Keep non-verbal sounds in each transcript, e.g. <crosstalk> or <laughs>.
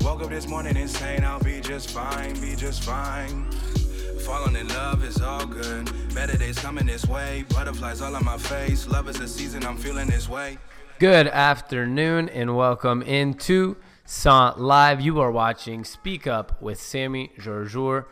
Woke up this morning insane, I'll be just fine, be just fine. Falling in love is all good. Better days coming this way. Butterflies all on my face. Love is a season, I'm feeling this way. Good afternoon and welcome into SONT Live. You are watching Speak Up with Sami Jarjour.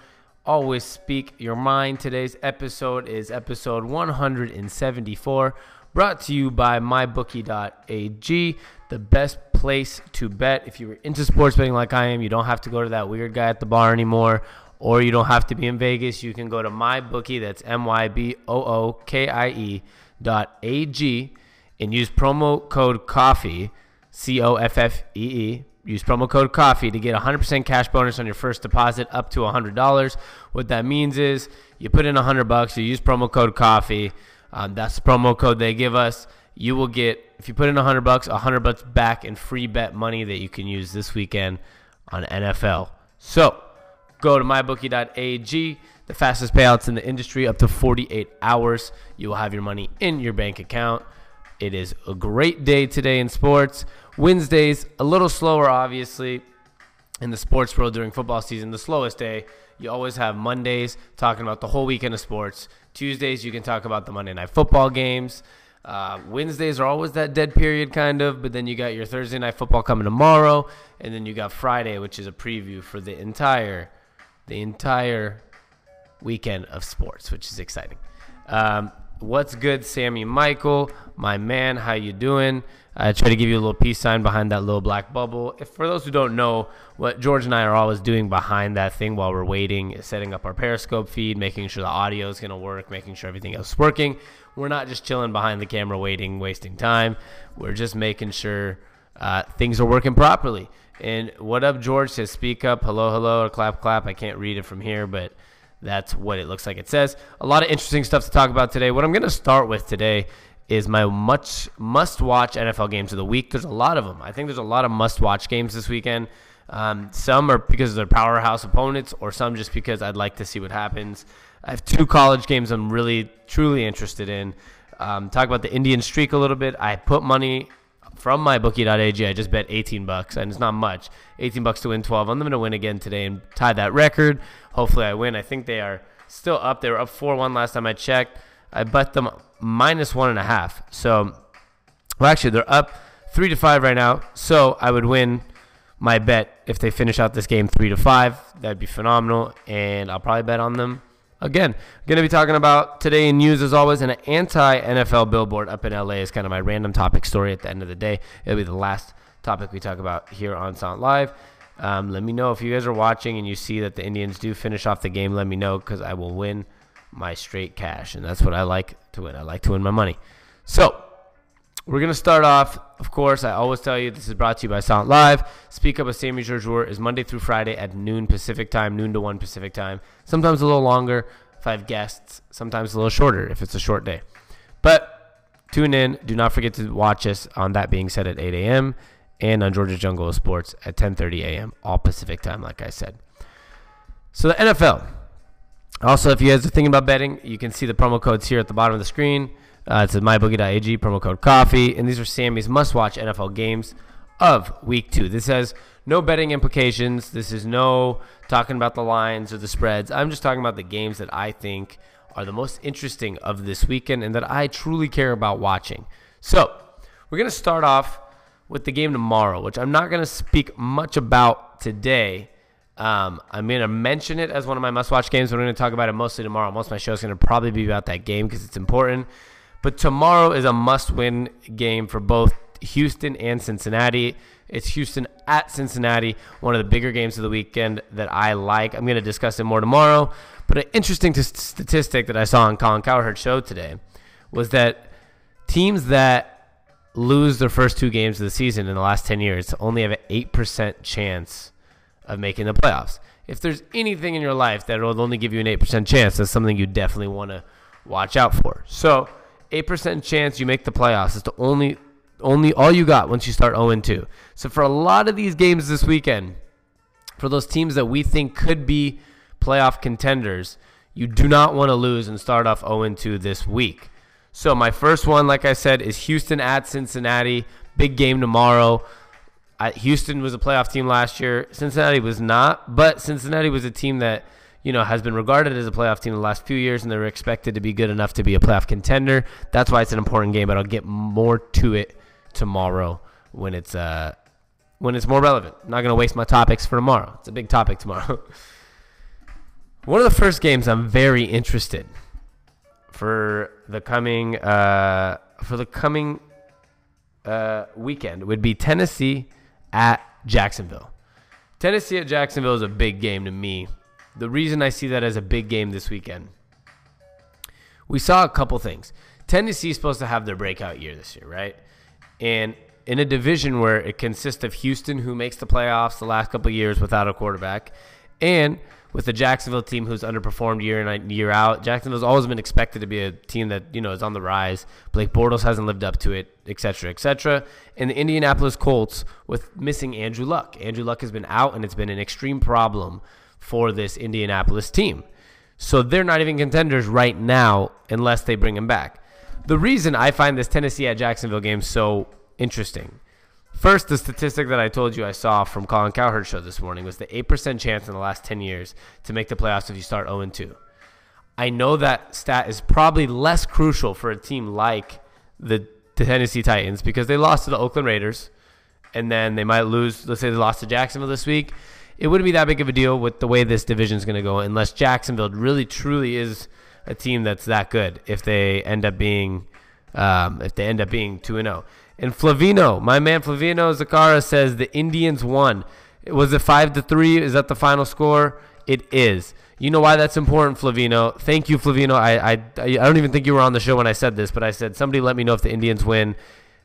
Always speak your mind. Today's episode is episode 174, brought to you by mybookie.ag, the best place to bet. If you're into sports betting like I am, you don't have to go to that weird guy at the bar anymore, or you don't have to be in Vegas. You can go to mybookie, that's M Y B O O K I E dot A G, and use promo code COFFEE, C O F F E E. Use promo code COFFEE to get 100% cash bonus on your first deposit up to $100. What that means is you put in 100 bucks, you use promo code COFFEE. Um, that's the promo code they give us. You will get, if you put in a 100 bucks, a 100 bucks back in free bet money that you can use this weekend on NFL. So go to mybookie.ag, the fastest payouts in the industry, up to 48 hours. You will have your money in your bank account. It is a great day today in sports. Wednesdays, a little slower, obviously, in the sports world during football season. The slowest day. You always have Mondays talking about the whole weekend of sports. Tuesdays, you can talk about the Monday night football games. Uh, Wednesdays are always that dead period, kind of, but then you got your Thursday night football coming tomorrow, and then you got Friday, which is a preview for the entire, the entire weekend of sports, which is exciting. Um, what's good, Sammy Michael, my man? How you doing? I try to give you a little peace sign behind that little black bubble. If for those who don't know, what George and I are always doing behind that thing while we're waiting is setting up our Periscope feed, making sure the audio is going to work, making sure everything else is working. We're not just chilling behind the camera waiting, wasting time. We're just making sure uh, things are working properly. And what up, George says, speak up, hello, hello, or clap, clap. I can't read it from here, but that's what it looks like it says. A lot of interesting stuff to talk about today. What I'm going to start with today is my much must watch NFL games of the week. There's a lot of them. I think there's a lot of must watch games this weekend. Um, some are because they're powerhouse opponents, or some just because I'd like to see what happens. I have two college games I'm really, truly interested in. Um, talk about the Indian streak a little bit. I put money from my bookie.ag. I just bet 18 bucks, and it's not much. 18 bucks to win 12. I'm going to win again today and tie that record. Hopefully, I win. I think they are still up. They were up 4 1 last time I checked. I bet them minus one and a half. So, well, actually, they're up three to five right now. So I would win my bet if they finish out this game three to five. That'd be phenomenal, and I'll probably bet on them again. Going to be talking about today in news as always, an anti NFL billboard up in LA is kind of my random topic story at the end of the day. It'll be the last topic we talk about here on SONT Live. Um, let me know if you guys are watching and you see that the Indians do finish off the game. Let me know because I will win my straight cash, and that's what I like to win. I like to win my money. So we're gonna start off. Of course, I always tell you this is brought to you by SONT Live. Speak Up with Sami Jarjour is Monday through Friday at noon Pacific time, noon to one Pacific time. Sometimes a little longer if I have guests. Sometimes a little shorter if it's a short day. But tune in. Do not forget to watch us. On that being said, at 8 a.m. and on George's Jungle Sports at 10:30 a.m. all Pacific time, like I said. So the NFL. Also, if you guys are thinking about betting, you can see the promo codes here at the bottom of the screen. Uh, it's mybookie.ag, promo code coffee. And these are Sami's must watch NFL games of week two. This has no betting implications. This is no talking about the lines or the spreads. I'm just talking about the games that I think are the most interesting of this weekend and that I truly care about watching. So, we're going to start off with the game tomorrow, which I'm not going to speak much about today um, I'm going to mention it as one of my must watch games, but I'm going to talk about it mostly tomorrow. Most of my show is going to probably be about that game because it's important. But tomorrow is a must win game for both Houston and Cincinnati. It's Houston at Cincinnati, one of the bigger games of the weekend that I like. I'm going to discuss it more tomorrow. But an interesting t- statistic that I saw on Colin Cowherd's show today was that teams that lose their first two games of the season in the last 10 years only have an 8% chance of making the playoffs. If there's anything in your life that will only give you an 8% chance, that's something you definitely want to watch out for. So, 8% chance you make the playoffs is the only only all you got once you start 0 2. So for a lot of these games this weekend, for those teams that we think could be playoff contenders, you do not want to lose and start off 0 2 this week. So my first one, like I said, is Houston at Cincinnati. Big game tomorrow. Houston was a playoff team last year. Cincinnati was not, but Cincinnati was a team that you know has been regarded as a playoff team the last few years, and they're expected to be good enough to be a playoff contender. That's why it's an important game, but I'll get more to it tomorrow when it's uh when it's more relevant. I'm not gonna waste my topics for tomorrow. It's a big topic tomorrow. <laughs> One of the first games I'm very interested for the coming uh, for the coming uh, weekend would be Tennessee at Jacksonville. Tennessee at Jacksonville is a big game to me. The reason I see that as a big game this weekend, we saw a couple things. Tennessee is supposed to have their breakout year this year, right? And in a division where it consists of Houston, who makes the playoffs the last couple years without a quarterback, and with the Jacksonville team who's underperformed year in and year out. Jacksonville's always been expected to be a team that you know is on the rise. Blake Bortles hasn't lived up to it, etc., etc. And the Indianapolis Colts with missing Andrew Luck. Andrew Luck has been out, and it's been an extreme problem for this Indianapolis team. So they're not even contenders right now unless they bring him back. The reason I find this Tennessee at Jacksonville game so interesting. First, the statistic that I told you I saw from Colin Cowherd's show this morning was the 8% chance in the last 10 years to make the playoffs if you start 0 2. I know that stat is probably less crucial for a team like the Tennessee Titans because they lost to the Oakland Raiders and then they might lose. Let's say they lost to Jacksonville this week. It wouldn't be that big of a deal with the way this division is going to go unless Jacksonville really truly is a team that's that good if they end up being um, if they end up being 2 and 0. And Flavino, my man Flavino Zakara says the Indians won. Was it five to three? Is that the final score? It is. You know why that's important, Flavino. Thank you, Flavino. I, I I don't even think you were on the show when I said this, but I said somebody let me know if the Indians win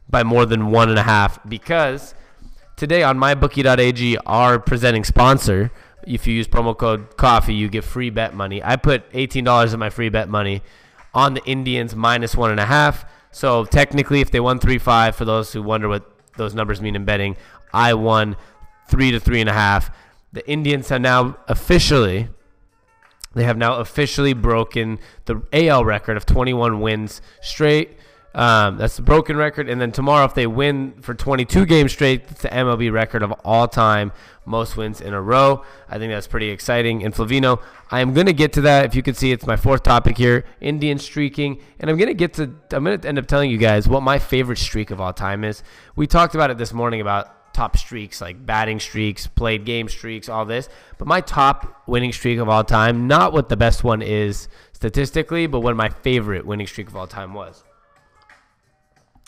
by more than one and a half because today on mybookie.ag, our presenting sponsor, if you use promo code coffee, you get free bet money. I put $18 of my free bet money on the Indians minus one and a half. So technically, if they won 3 5, for those who wonder what those numbers mean in betting, I won 3 to 3.5. The Indians have now officially. They have now officially broken the AL record of 21 wins straight. Um, that's the broken record. And then tomorrow, if they win for 22 games straight, it's the MLB record of all time most wins in a row. I think that's pretty exciting. And Flavino, I am going to get to that. If you can see, it's my fourth topic here Indian streaking. And I'm going to get to, I'm going to end up telling you guys what my favorite streak of all time is. We talked about it this morning about top streaks like batting streaks, played game streaks, all this. But my top winning streak of all time, not what the best one is statistically, but what my favorite winning streak of all time was.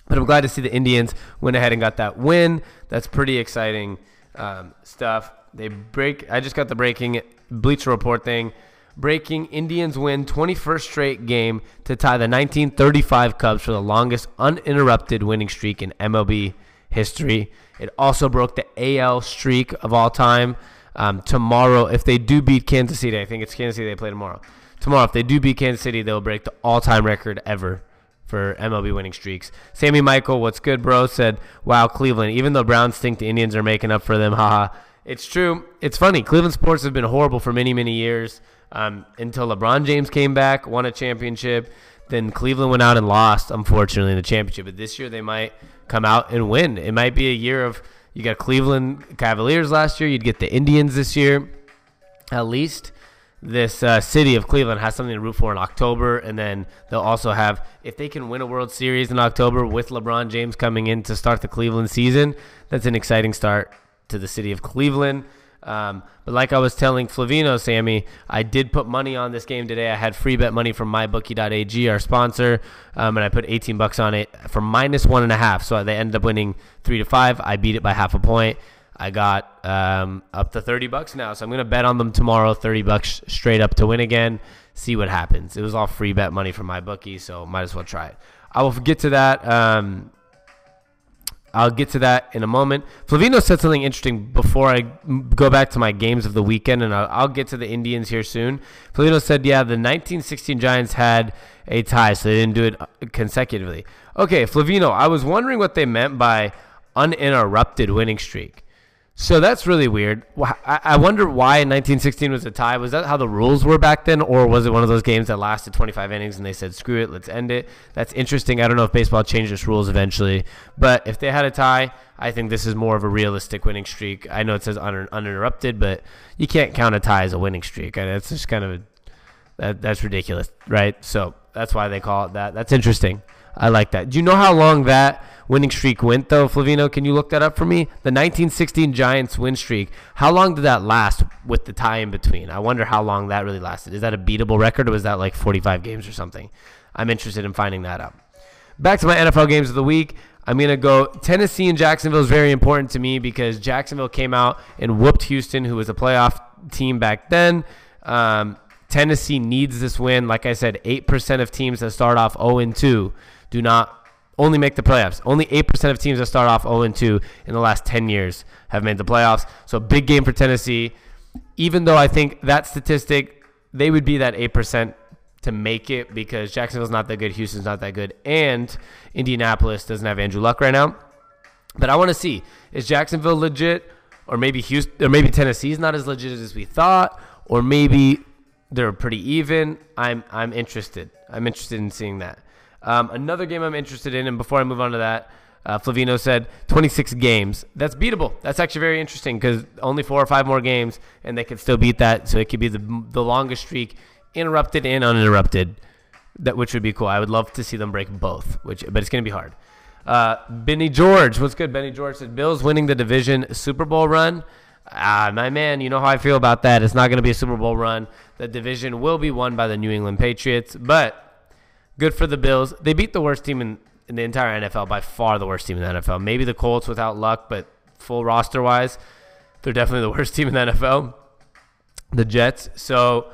But I'm glad to see the Indians went ahead and got that win. That's pretty exciting um, stuff. They break. I just got the breaking Bleacher Report thing. Breaking Indians win 21st straight game to tie the 1935 Cubs for the longest uninterrupted winning streak in MLB history. It also broke the AL streak of all time. Um, tomorrow, if they do beat Kansas City, I think it's Kansas City they play tomorrow. Tomorrow, if they do beat Kansas City, they'll break the all-time record ever for MLB winning streaks. Sammy Michael, what's good, bro? Said, "Wow, Cleveland. Even though Browns think the Indians are making up for them, <laughs> haha." It's true. It's funny. Cleveland sports have been horrible for many, many years um, until LeBron James came back, won a championship. Then Cleveland went out and lost, unfortunately, in the championship. But this year they might come out and win. It might be a year of you got Cleveland Cavaliers last year. You'd get the Indians this year, at least this uh, city of Cleveland has something to root for in October, and then they'll also have if they can win a World Series in October with LeBron James coming in to start the Cleveland season. That's an exciting start to the city of Cleveland. Um, but like I was telling Flavino, Sammy, I did put money on this game today. I had free bet money from mybookie.ag, our sponsor, um, and I put 18 bucks on it for minus one and a half. So they ended up winning three to five. I beat it by half a point. I got um, up to 30 bucks now. So I'm going to bet on them tomorrow, 30 bucks straight up to win again. See what happens. It was all free bet money from my bookie, so might as well try it. I will get to that. Um, I'll get to that in a moment. Flavino said something interesting before I go back to my games of the weekend, and I'll, I'll get to the Indians here soon. Flavino said, yeah, the 1916 Giants had a tie, so they didn't do it uh, consecutively. Okay, Flavino, I was wondering what they meant by uninterrupted winning streak. So that's really weird. I wonder why in 1916 was a tie. Was that how the rules were back then, or was it one of those games that lasted 25 innings and they said, screw it, let's end it? That's interesting. I don't know if baseball changed its rules eventually, but if they had a tie, I think this is more of a realistic winning streak. I know it says uninterrupted, but you can't count a tie as a winning streak. And it's just kind of a, that, that's ridiculous, right? So that's why they call it that. That's interesting. I like that. Do you know how long that winning streak went, though, Flavino? Can you look that up for me? The 1916 Giants win streak. How long did that last with the tie in between? I wonder how long that really lasted. Is that a beatable record, or was that like 45 games or something? I'm interested in finding that out. Back to my NFL games of the week. I'm going to go Tennessee and Jacksonville is very important to me because Jacksonville came out and whooped Houston, who was a playoff team back then. Um, Tennessee needs this win. Like I said, 8% of teams that start off 0 2 do not only make the playoffs. Only 8% of teams that start off 0 2 in the last 10 years have made the playoffs. So big game for Tennessee. Even though I think that statistic, they would be that 8% to make it because Jacksonville's not that good, Houston's not that good, and Indianapolis doesn't have Andrew Luck right now. But I want to see is Jacksonville legit, or maybe Houston, or maybe Tennessee's not as legit as we thought, or maybe they're pretty even. I'm I'm interested. I'm interested in seeing that. Um, another game I'm interested in, and before I move on to that, uh, Flavino said 26 games. That's beatable. That's actually very interesting because only four or five more games, and they could still beat that. So it could be the, the longest streak, interrupted and uninterrupted, that which would be cool. I would love to see them break both, which but it's going to be hard. Uh, Benny George, what's good? Benny George said Bills winning the division Super Bowl run. Ah, my man, you know how I feel about that. It's not going to be a Super Bowl run. The division will be won by the New England Patriots, but Good for the Bills. They beat the worst team in, in the entire NFL, by far the worst team in the NFL. Maybe the Colts without luck, but full roster wise, they're definitely the <laughs> worst team in the NFL. The Jets. So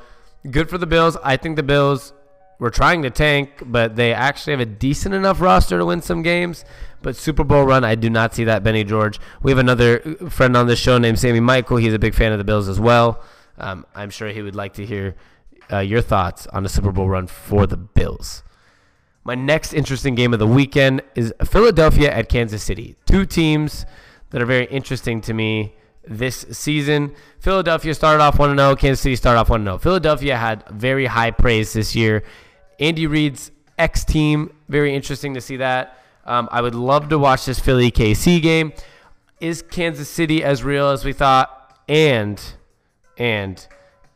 good for the Bills. I think the Bills were trying to tank, but they actually have a decent enough roster to win some games. But Super Bowl run, I do not see that, Benny George. We have another friend on the show named Sammy Michael. He's a big fan of the Bills as well. Um, I'm sure he would like to hear uh, your thoughts on the Super Bowl run for the Bills. My next interesting game of the weekend is Philadelphia at Kansas City. Two teams that are very interesting to me this season. Philadelphia started off 1 0. Kansas City started off 1 0. Philadelphia had very high praise this year. Andy Reid's ex team, very interesting to see that. Um, I would love to watch this Philly KC game. Is Kansas City as real as we thought? And, and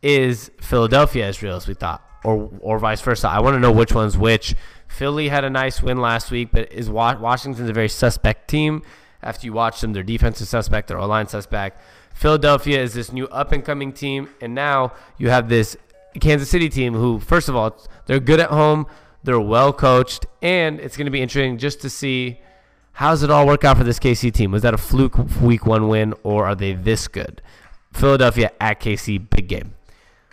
is Philadelphia as real as we thought? Or, or vice versa? I want to know which one's which. Philly had a nice win last week, but is Washington's a very suspect team. After you watch them, their defense is suspect, their line suspect. Philadelphia is this new up and coming team, and now you have this Kansas City team who, first of all, they're good at home, they're well coached, and it's going to be interesting just to see how does it all work out for this KC team. Was that a fluke week one win, or are they this good? Philadelphia at KC, big game.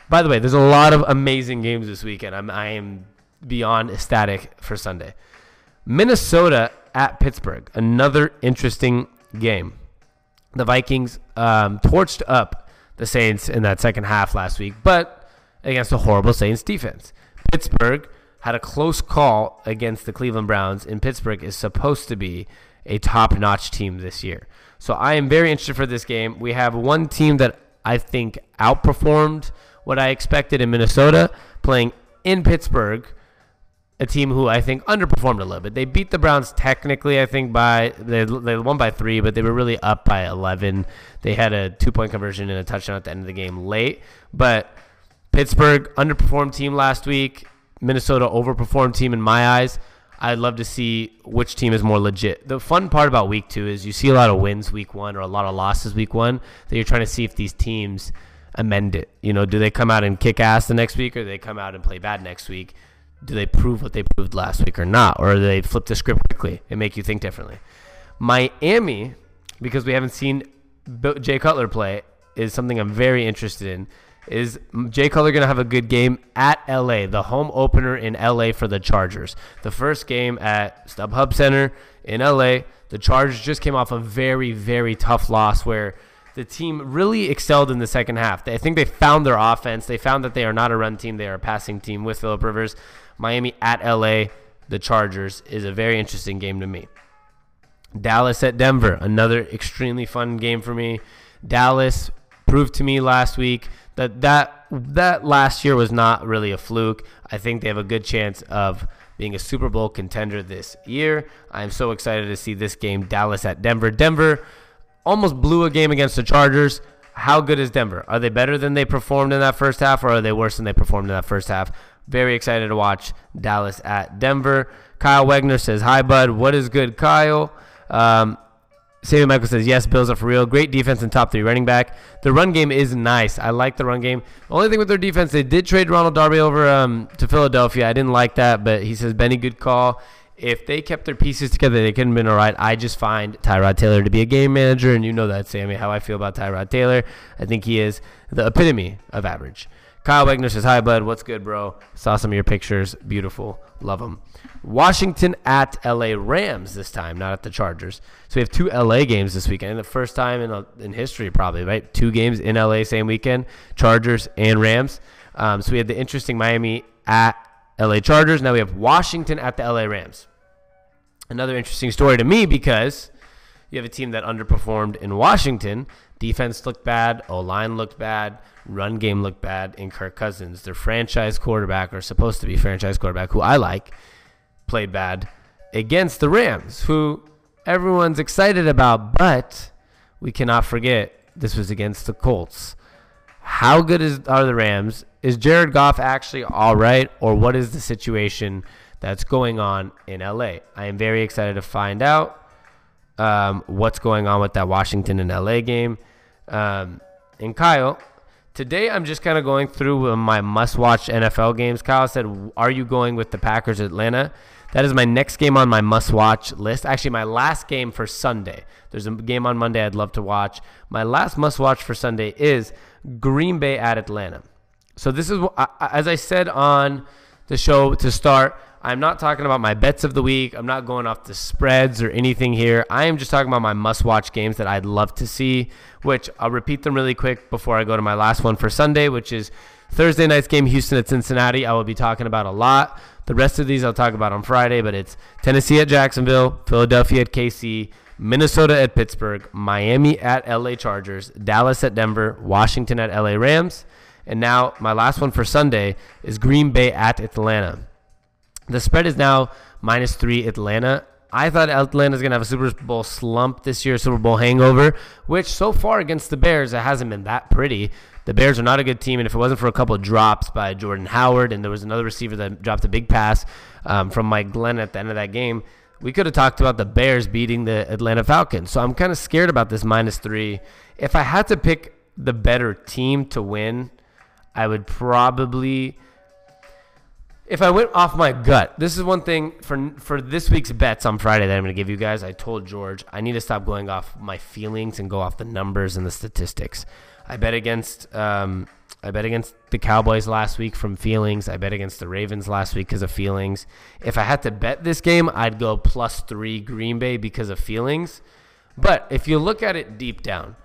By the way, there's a lot of amazing games this weekend. I'm I am beyond ecstatic for Sunday. Minnesota at Pittsburgh, another interesting game. The Vikings um, torched up the Saints in that second half last week, but against a horrible Saints defense. Pittsburgh had a close call against the Cleveland Browns, and Pittsburgh is supposed to be a top notch team this year. So I am very interested for this game. We have one team that I think outperformed what I expected in Minnesota playing in Pittsburgh a team who I think underperformed a little bit. They beat the Browns technically, I think by they they won by three, but they were really up by eleven. They had a two point conversion and a touchdown at the end of the game late. But Pittsburgh underperformed team last week. Minnesota overperformed team in my eyes. I'd love to see which team is more legit. The fun part about week two is you see a lot of wins week one or a lot of losses week one. That you're trying to see if these teams amend it. You know, do they come out and kick ass the next week or they come out and play bad next week? Do they prove what they proved last week or not? Or do they flip the script quickly and make you think differently? Miami, because we haven't seen Jay Cutler play, is something I'm very interested in. is Jay Cutler going to have a good game at LA, the home opener in LA for the Chargers. The first game at StubHub Center in LA. The Chargers just came off a very, very tough loss where the team really excelled in the second half. I think they found their offense. They found that they are not a run team, they are a passing team with Philip Rivers. Miami at LA, the Chargers is a very interesting game to me. Dallas at Denver, another extremely fun game for me. Dallas proved to me last week that that that last year was not really a fluke. I think they have a good chance of being a Super Bowl contender this year. I'm so excited to see this game Dallas at Denver. Denver almost blew a game against the Chargers. How good is Denver? Are they better than they performed in that first half or are they worse than they performed in that first half? Very excited to watch Dallas at Denver. Kyle Wagner says, Hi, bud. What is good, Kyle? Um, Sammy Michael says, yes, Bills are for real. Great defense and top three running back. The run game is nice. I like the run game. Only thing with their defense, they did trade Ronald Darby over um, to Philadelphia. I didn't like that, but he says, Benny, good call. If they kept their pieces together, they could have been all right. I just find Tyrod Taylor to be a game manager, and you know that, Sammy, how I feel about Tyrod Taylor. I think he is the epitome of average. Kyle Wagner says, Hi, bud. What's good, bro? Saw some of your pictures. Beautiful. Love them. Washington at LA Rams this time, not at the Chargers. So we have two LA games this weekend. The first time in, in history, probably, right? Two games in LA same weekend Chargers and Rams. Um, so we had the interesting Miami at LA Chargers. Now we have Washington at the LA Rams. Another interesting story to me because you have a team that underperformed in Washington. Defense looked bad, O line looked bad, run game looked bad in Kirk Cousins. Their franchise quarterback, or supposed to be franchise quarterback, who I like, played bad against the Rams, who everyone's excited about, but we cannot forget this was against the Colts. How good is, are the Rams? Is Jared Goff actually all right, or what is the situation that's going on in LA? I am very excited to find out um, what's going on with that Washington and LA game. Um, and Kyle, Today, I'm just kind of going through my must watch NFL games. Kyle said, Are you going with the Packers Atlanta? That is my next game on my must watch list. Actually, my last game for Sunday. There's a game on Monday I'd love to watch. My last must watch for Sunday is Green Bay at Atlanta. So, this is, as I said on the show to start, I'm not talking about my bets of the week. I'm not going off the spreads or anything here. I am just talking about my must watch games that I'd love to see, which I'll repeat them really quick before I go to my last one for Sunday, which is Thursday night's game, Houston at Cincinnati. I will be talking about a lot. The rest of these I'll talk about on Friday, but it's Tennessee at Jacksonville, Philadelphia at KC, Minnesota at Pittsburgh, Miami at LA Chargers, Dallas at Denver, Washington at LA Rams. And now my last one for Sunday is Green Bay at Atlanta. The spread is now minus three Atlanta. I thought Atlanta's going to have a Super Bowl slump this year, Super Bowl hangover, which so far against the Bears, it hasn't been that pretty. The Bears are not a good team, and if it wasn't for a couple drops by Jordan Howard, and there was another receiver that dropped a big pass um, from Mike Glennon at the end of that game, we could have talked about the Bears beating the Atlanta Falcons. So I'm kind of scared about this minus three. If I had to pick the better team to win, I would probably if I went off my gut, this is one thing for for this week's bets on Friday that I'm going to give you guys. I told George I need to stop going off my feelings and go off the numbers and the statistics. I bet against um, I bet against the Cowboys last week from feelings. I bet against the Ravens last week because of feelings. If I had to bet this game, I'd go plus three Green Bay because of feelings. But if you look at it deep down,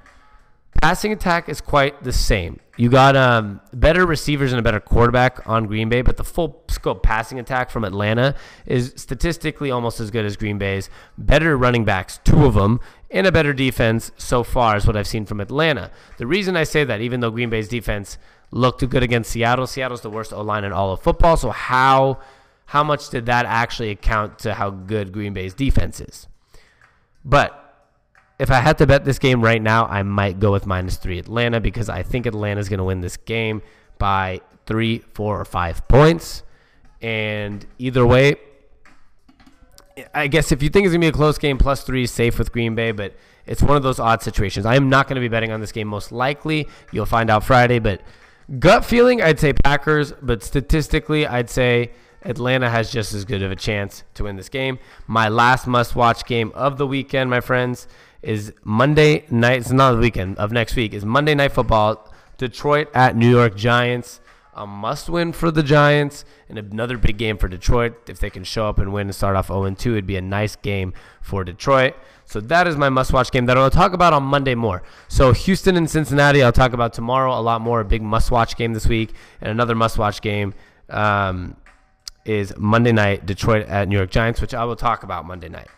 passing attack is quite the same. You got um, better receivers and a better quarterback on Green Bay, but the full scope passing attack from Atlanta is statistically almost as good as Green Bay's. Better running backs, two of them, and a better defense so far is what I've seen from Atlanta. The reason I say that, even though Green Bay's defense looked good against Seattle, Seattle's the worst O line in all of football. So how how much did that actually account to how good Green Bay's defense is? But if I had to bet this game right now, I might go with minus three Atlanta because I think Atlanta is going to win this game by three, four, or five points. And either way, I guess if you think it's going to be a close game, plus three is safe with Green Bay, but it's one of those odd situations. I am not going to be betting on this game most likely. You'll find out Friday, but gut feeling, I'd say Packers, but statistically, I'd say Atlanta has just as good of a chance to win this game. My last must watch game of the weekend, my friends is Monday night. It's not the weekend of next week. Is Monday Night Football. Detroit at New York Giants. A must win for the Giants and another big game for Detroit. If they can show up and win and start off 0 2, it'd be a nice game for Detroit. So that is my must watch game that I'll talk about on Monday more. So Houston and Cincinnati, I'll talk about tomorrow a lot more. A big must watch game this week and another must watch game um, is Monday night, Detroit at New York Giants, which I will talk about Monday night.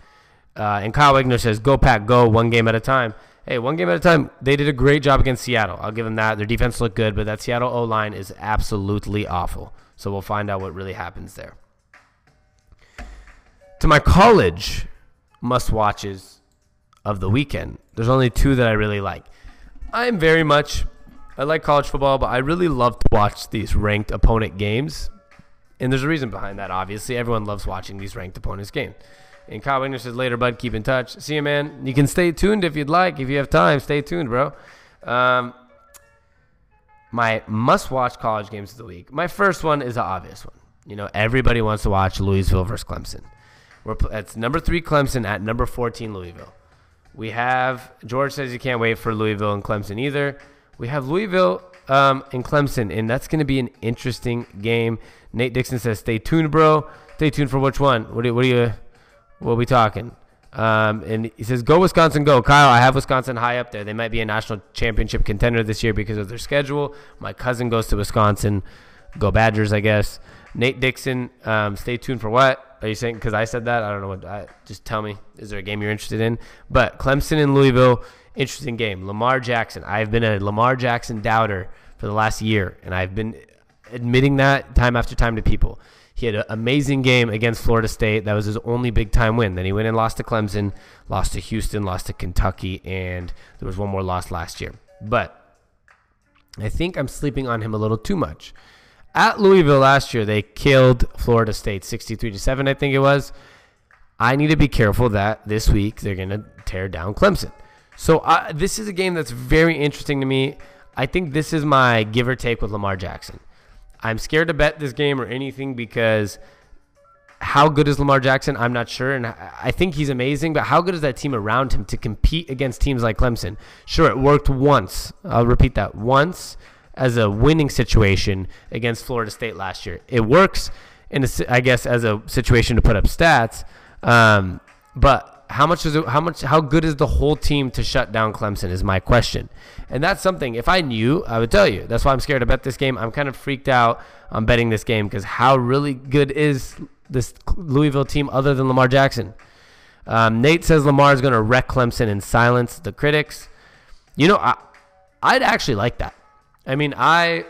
Uh, and Kyle Wagner says, "Go pack, go one game at a time." Hey, one game at a time. They did a great job against Seattle. I'll give them that. Their defense looked good, but that Seattle O line is absolutely awful. So we'll find out what really happens there. To my college must watches of the weekend, there's only two that I really like. I'm very much, I like college football, but I really love to watch these ranked opponent games. And there's a reason behind that, obviously. Everyone loves watching these ranked opponents games. And Kyle Wagner says, later, bud, keep in touch. See you, man. You can stay tuned if you'd like. If you have time, stay tuned, bro. Um, my must watch college games of the week. My first one is an obvious one. You know, everybody wants to watch Louisville versus Clemson. We're, it's number three Clemson at number 14 Louisville. We have, George says he can't wait for Louisville and Clemson either. We have Louisville um, and Clemson, and that's going to be an interesting game. Nate Dixon says, stay tuned, bro. Stay tuned for which one? What do, what do you, what are we talking? Um, and he says, "Go Wisconsin, go!" Kyle, I have Wisconsin high up there. They might be a national championship contender this year because of their schedule. My cousin goes to Wisconsin. Go Badgers, I guess. Nate Dixon, um, stay tuned for what? Are you saying? Because I said that. I don't know what. I, just tell me. Is there a game you're interested in? But Clemson and Louisville, interesting game. Lamar Jackson. I've been a Lamar Jackson doubter for the last year, and I've been admitting that time after time to people. He had an amazing game against Florida State. That was his only big time win. Then he went and lost to Clemson, lost to Houston, lost to Kentucky, and there was one more loss last year. But I think I'm sleeping on him a little too much. At Louisville last year, they killed Florida State 63 to 7, I think it was. I need to be careful that this week they're going to tear down Clemson. So uh, this is a game that's very interesting to me. I think this is my give or take with Lamar Jackson. I'm scared to bet this game or anything because how good is Lamar Jackson? I'm not sure. And I think he's amazing, but how good is that team around him to compete against teams like Clemson? Sure, it worked once. I'll repeat that once as a winning situation against Florida State last year. It works, in a, I guess, as a situation to put up stats. Um, but how much is it, how much how good is the whole team to shut down Clemson is my question. And that's something if I knew, I would tell you. That's why I'm scared to bet this game. I'm kind of freaked out on betting this game because how really good is this Louisville team other than Lamar Jackson? Um, Nate says Lamar is going to wreck Clemson and silence the critics. You know, I, I'd actually like that. I mean, I,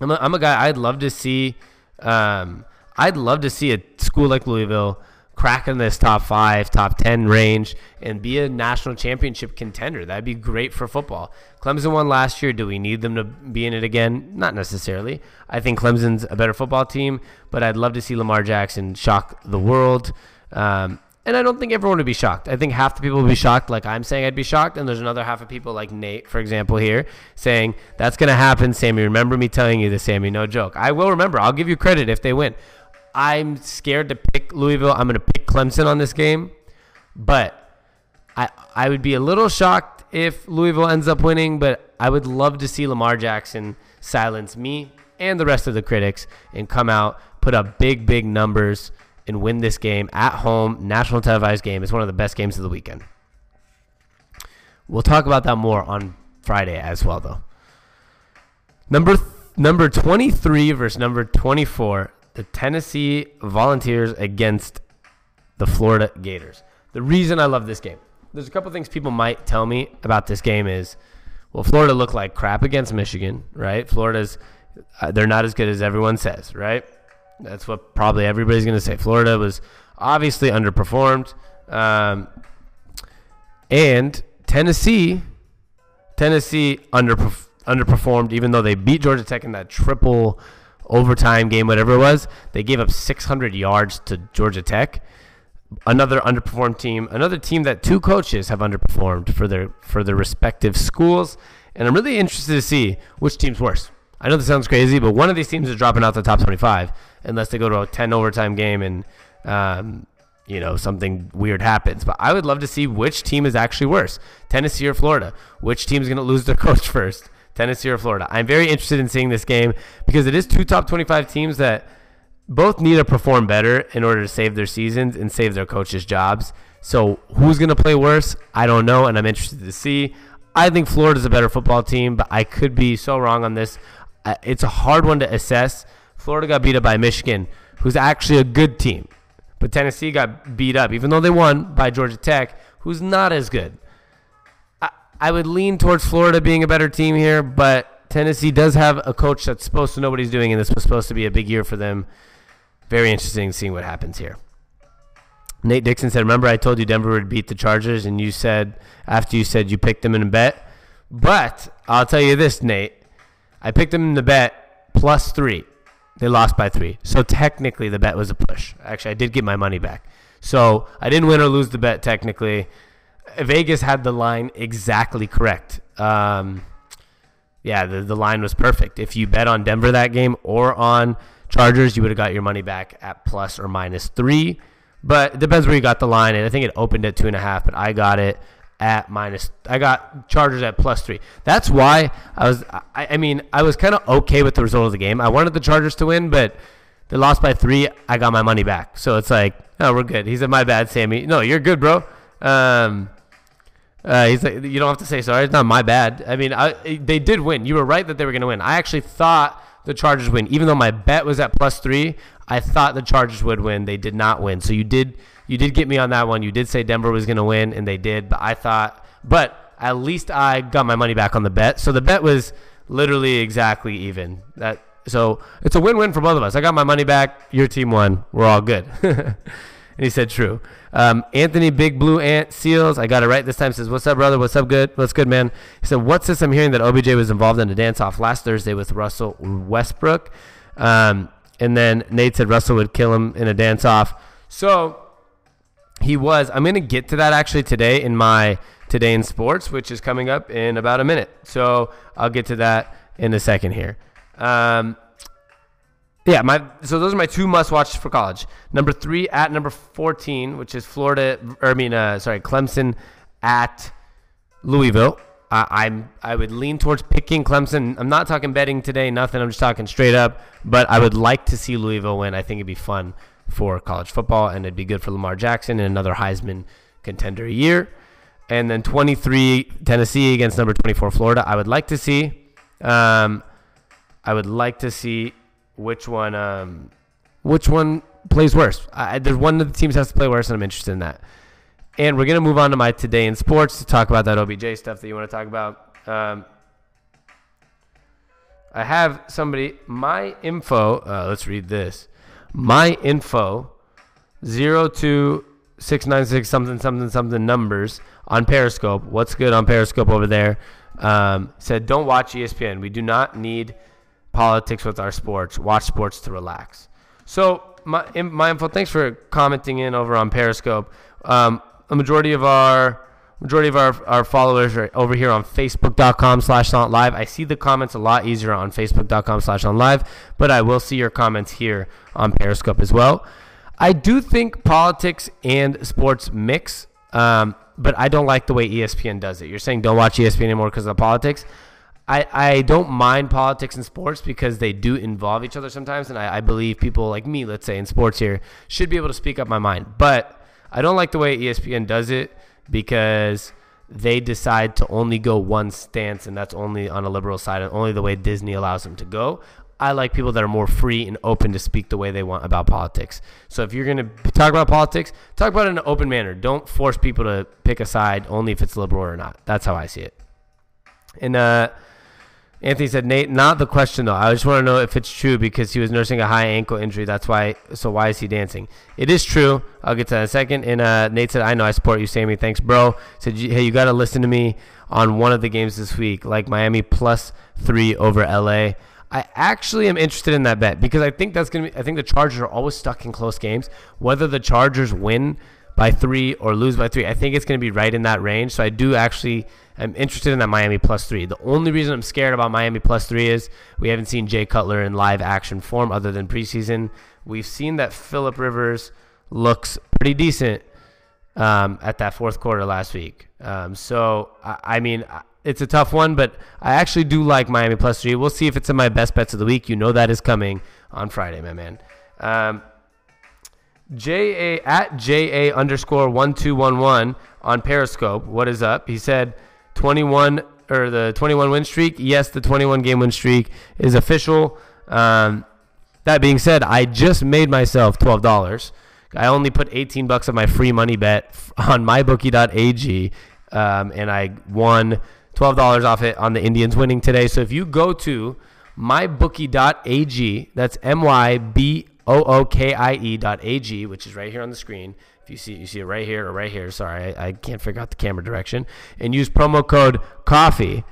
I'm a, I'm a guy. I'd love to see. Um, I'd love to see a school like Louisville crack in this top five, top 10 range and be a national championship contender. That'd be great for football. Clemson won last year. Do we need them to be in it again? Not necessarily. I think Clemson's a better football team, but I'd love to see Lamar Jackson shock the world. Um, and I don't think everyone would be shocked. I think half the people would be shocked, like I'm saying I'd be shocked. And there's another half of people, like Nate, for example, here, saying, That's going to happen, Sammy. Remember me telling you this, Sammy. No joke. I will remember. I'll give you credit if they win. I'm scared to pick Louisville. I'm going to pick Clemson on this game, but I I would be a little shocked if Louisville ends up winning. But I would love to see Lamar Jackson silence me and the rest of the critics and come out, put up big big numbers, and win this game at home, national televised game. It's one of the best games of the weekend. We'll talk about that more on Friday as well, though. Number th- number 23 versus number 24 the Tennessee Volunteers against the Florida Gators. The reason I love this game, there's a couple things people might tell me about this game is, well, Florida looked like crap against Michigan, right? Florida's uh, they're not as good as everyone says, right? That's what probably everybody's going to say. Florida was obviously underperformed, um, and Tennessee, Tennessee underperf- underperformed, even though they beat Georgia Tech in that triple overtime game, whatever it was. They gave up 600 yards to Georgia Tech. Another underperformed team, another team that two coaches have underperformed for their for their respective schools, and I'm really interested to see which team's worse. I know this sounds crazy, but one of these teams is dropping out the top 25 unless they go to a 10 overtime game and um, you know something weird happens. But I would love to see which team is actually worse, Tennessee or Florida. Which team is going to lose their <laughs> coach first? Tennessee or Florida. I'm very interested in seeing this game because it is two top 25 teams that both need to perform better in order to save their seasons and save their coaches' jobs. So who's going to play worse? I don't know, and I'm interested to see. I think Florida's a better football team, but I could be so wrong on this. It's a hard one to assess. Florida got beat up by Michigan, who's actually a good team. But Tennessee got beat up, even though they won by Georgia Tech, who's not as good. I, would lean towards Florida being a better team here, but Tennessee does have a coach that's supposed to know what he's doing, and this was supposed to be a big year for them. Very interesting seeing what happens here. Nate Dixon said, "Remember, I told you Denver would beat the Chargers, and you said after you said you picked them in a bet. But I'll tell you this, Nate, I picked them in the bet plus three. They lost by three, so technically the bet was a push. Actually, I did get my money back, so I didn't win or lose the bet technically. Vegas had the line exactly correct. Um, yeah, the, the line was perfect. If you bet on Denver that game or on Chargers, you would have got your money back at plus or minus three. But it depends where you got the line. And I think it opened at two and a half, but I got it at minus. I got Chargers at plus three. That's why I was. I, I mean, I was kind of okay with the result of the game. I wanted the Chargers to win, but they lost by three. I got my money back. So it's like, oh, we're good. He said, my bad, Sammy. No, you're good, bro. Um, uh, he's like, you don't have to say sorry. It's not my bad. I mean, I, they did win. You were right that they were going to win. I actually thought the Chargers win, even though my bet was at plus three. I thought the Chargers would win. They did not win. So you did you did get me on that one. You did say Denver was going to win, and they did. But I thought, but at least I got my money back on the bet. So the bet was literally exactly even. That so it's a win-win for both of us. I got my money back. Your team won. We're all good. <laughs> and he said true. Um, Anthony Big Blue Ant Seals, I got it right this time. Says, "What's up, brother? What's up? Good. What's good, man?" He said, "What's this? I'm hearing that OBJ was involved in a dance-off last Thursday with Russell Westbrook." Um, and then Nate said Russell would kill him in a dance off. So he was. I'm going to get to that actually today in my Today in Sports, which is coming up in about a minute. So I'll get to that in a second here. Um, yeah, my so those are my two must watches for college. Number three at number 14, which is Florida, or I mean, uh, sorry, Clemson at Louisville. I, am I would lean towards picking Clemson. I'm not talking betting today, nothing. I'm just talking straight up. But I would like to see Louisville win. I think it'd be fun for college football, and it'd be good for Lamar Jackson and another Heisman contender year. And then 23 Tennessee against number 24 Florida. I would like to see. Um, I would like to see which one. Um, which one plays worse? I, there's one of the teams has to play worse, and I'm interested in that. And we're to move on to my today in sports to talk about that OBJ stuff that you want to talk about. Um, I have somebody, my info, uh, let's read this. My info, 02696 something, something, something numbers on Periscope. What's good on Periscope over there? Um, said, don't watch ESPN. We do not need politics with our sports. Watch sports to relax. So, my, info, thanks for commenting in over on Periscope. Um, a majority of our majority of our, our followers are over here on facebook.com slash live i see the comments a lot easier on facebook.com slash live but i will see your comments here on periscope as well i do think politics and sports mix um, but i don't like the way espn does it you're saying don't watch espn anymore because of the politics I, I don't mind politics and sports because they do involve each other sometimes and I, I believe people like me let's say in sports here should be able to speak up my mind but I don't like the way ESPN does it because they decide to only go one stance, and that's only on a liberal side, and only the way Disney allows them to go. I like people that are more free and open to speak the way they want about politics. So if you're going to talk about politics, talk about it in an open manner. Don't force people to pick a side only if it's liberal or not. That's how I see it. And uh, Anthony said, Nate, not the question though. I just want to know if it's true because he was nursing a high ankle injury. That's why. So why is he dancing? It is true. I'll get to that in a second. And uh, Nate said, I know I support you, Sammy. Thanks, bro. Said, hey, you got to listen to me on one of the games this week, like Miami plus three over LA. I actually am interested in that bet because I think that's gonna be. I think the Chargers are always stuck in close games. Whether the Chargers win by three or lose by three, I think it's gonna be right in that range. So I do actually I'm interested in that Miami plus three. The only reason I'm scared about Miami plus three is we haven't seen Jay Cutler in live action form other than preseason. We've seen that Philip Rivers looks pretty decent um, at that fourth quarter last week. Um, so I, I, mean, it's a tough one, but I actually do like Miami plus three. We'll see if it's in my best bets of the week. You know that is coming on Friday, my man. Um, J A at J A underscore one two one one on Periscope. What is up? He said twenty one or the twenty one win streak. Yes, the twenty one game win streak is official. Um, that being said, I just made myself twelve dollars. I only put eighteen bucks of my free money bet <laughs> on mybookie.ag, um, and I won twelve dollars off it on the Indians winning today. So if you go to mybookie.ag, that's m y b o o k i e dot a g, which is right here on the screen. If you see you see it right here or right here. Sorry, I, I can't figure out the camera direction. And use promo code coffee.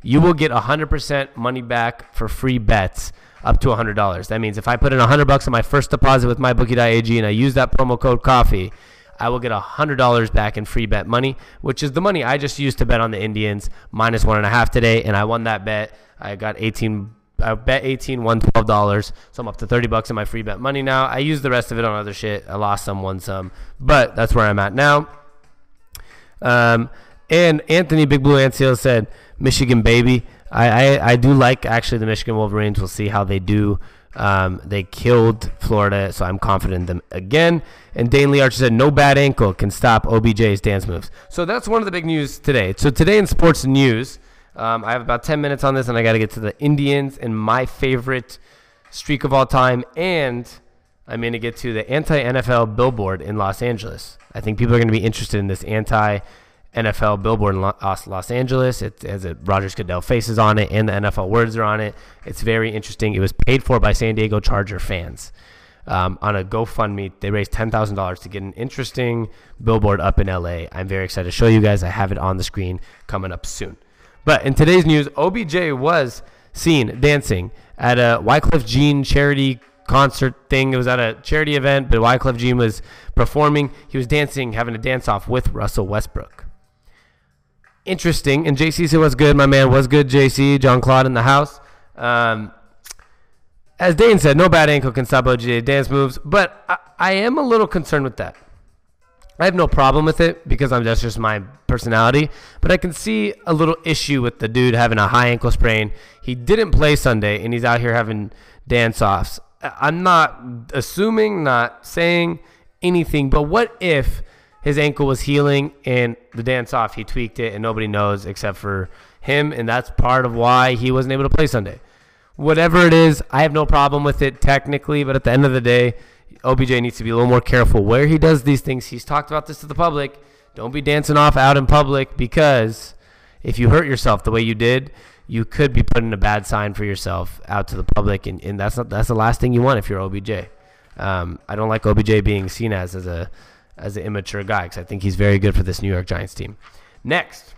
You will get hundred percent money back for free bets up to $100. That means if I put in 100 bucks on my first deposit with mybookie.ag and I use that promo code coffee, I will get $100 back in free bet money, which is the money I just used to bet on the Indians minus one and a half today. And I won that bet. I got 18 I bet 18, won $12. So I'm up to 30 bucks in my free bet money now. I used the rest of it on other shit. I lost some, won some, but that's where I'm at now. Um, and Anthony Big Blue Anseal said, Michigan baby. I, I, I do like actually the Michigan Wolverines. We'll see how they do. Um, they killed Florida, so I'm confident in them again. And Dane Lee Archer said, no bad ankle can stop OBJ's dance moves. So that's one of the big news today. So today in sports news, um, I have about 10 minutes on this, and I got to get to the Indians and my favorite streak of all time. And I'm going to get to the anti NFL billboard in Los Angeles. I think people are going to be interested in this anti NFL billboard in Los Angeles. It has a Rogers Goodell faces on it, and the NFL words are on it. It's very interesting. It was paid for by San Diego Charger fans. Um, on a GoFundMe, they raised ten thousand dollars to get an interesting billboard up in LA. I'm very excited to show you guys. I have it on the screen coming up soon. But in today's news, OBJ was seen dancing at a Wyclef Jean charity concert thing. It was at a charity event, but Wyclef Jean was performing. He was dancing, having a dance off with Russell Westbrook interesting. And JC said, "Was good, my man? Was good, JC? John Claude in the house." Um, as Dane said, no bad ankle can stop OJ dance moves, but I, I, am a little concerned with that. I have no problem with it because I'm that's just my personality, but I can see a little issue with the dude having a high ankle sprain. He didn't play Sunday, and he's out here having dance offs. I'm not assuming, not saying anything, but what if his ankle was healing and the dance off he tweaked it and nobody knows except for him and that's part of why he wasn't able to play Sunday. Whatever it is, I have no problem with it technically, but at the end of the day, OBJ needs to be a little more careful where he does these things. He's talked about this to the public. Don't be dancing off out in public because if you hurt yourself the way you did, you could be putting a bad sign for yourself out to the public, and, and that's not that's the last thing you want if you're OBJ. Um, I don't like OBJ being seen as as a as an immature guy because I think he's very good for this New York Giants team. Next,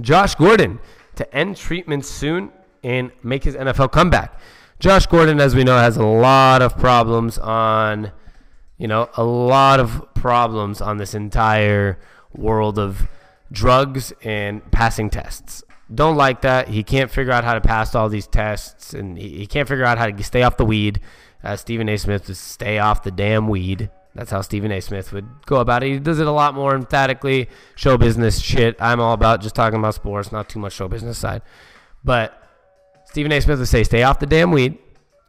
Josh Gordon to end treatment soon and make his NFL comeback. Josh Gordon, as we know, has a lot of problems on, you know, a lot of problems on this entire world of drugs and passing tests. Don't like that. He can't figure out how to pass all these tests, and he, he can't figure out how to stay off the weed. Uh, Stephen A. Smith to stay off the damn weed. That's how Stephen A. Smith would go about it. He does it a lot more emphatically. Show business shit. I'm all about just talking about sports, not too much show business side. But Stephen A. Smith would say, stay off the damn weed.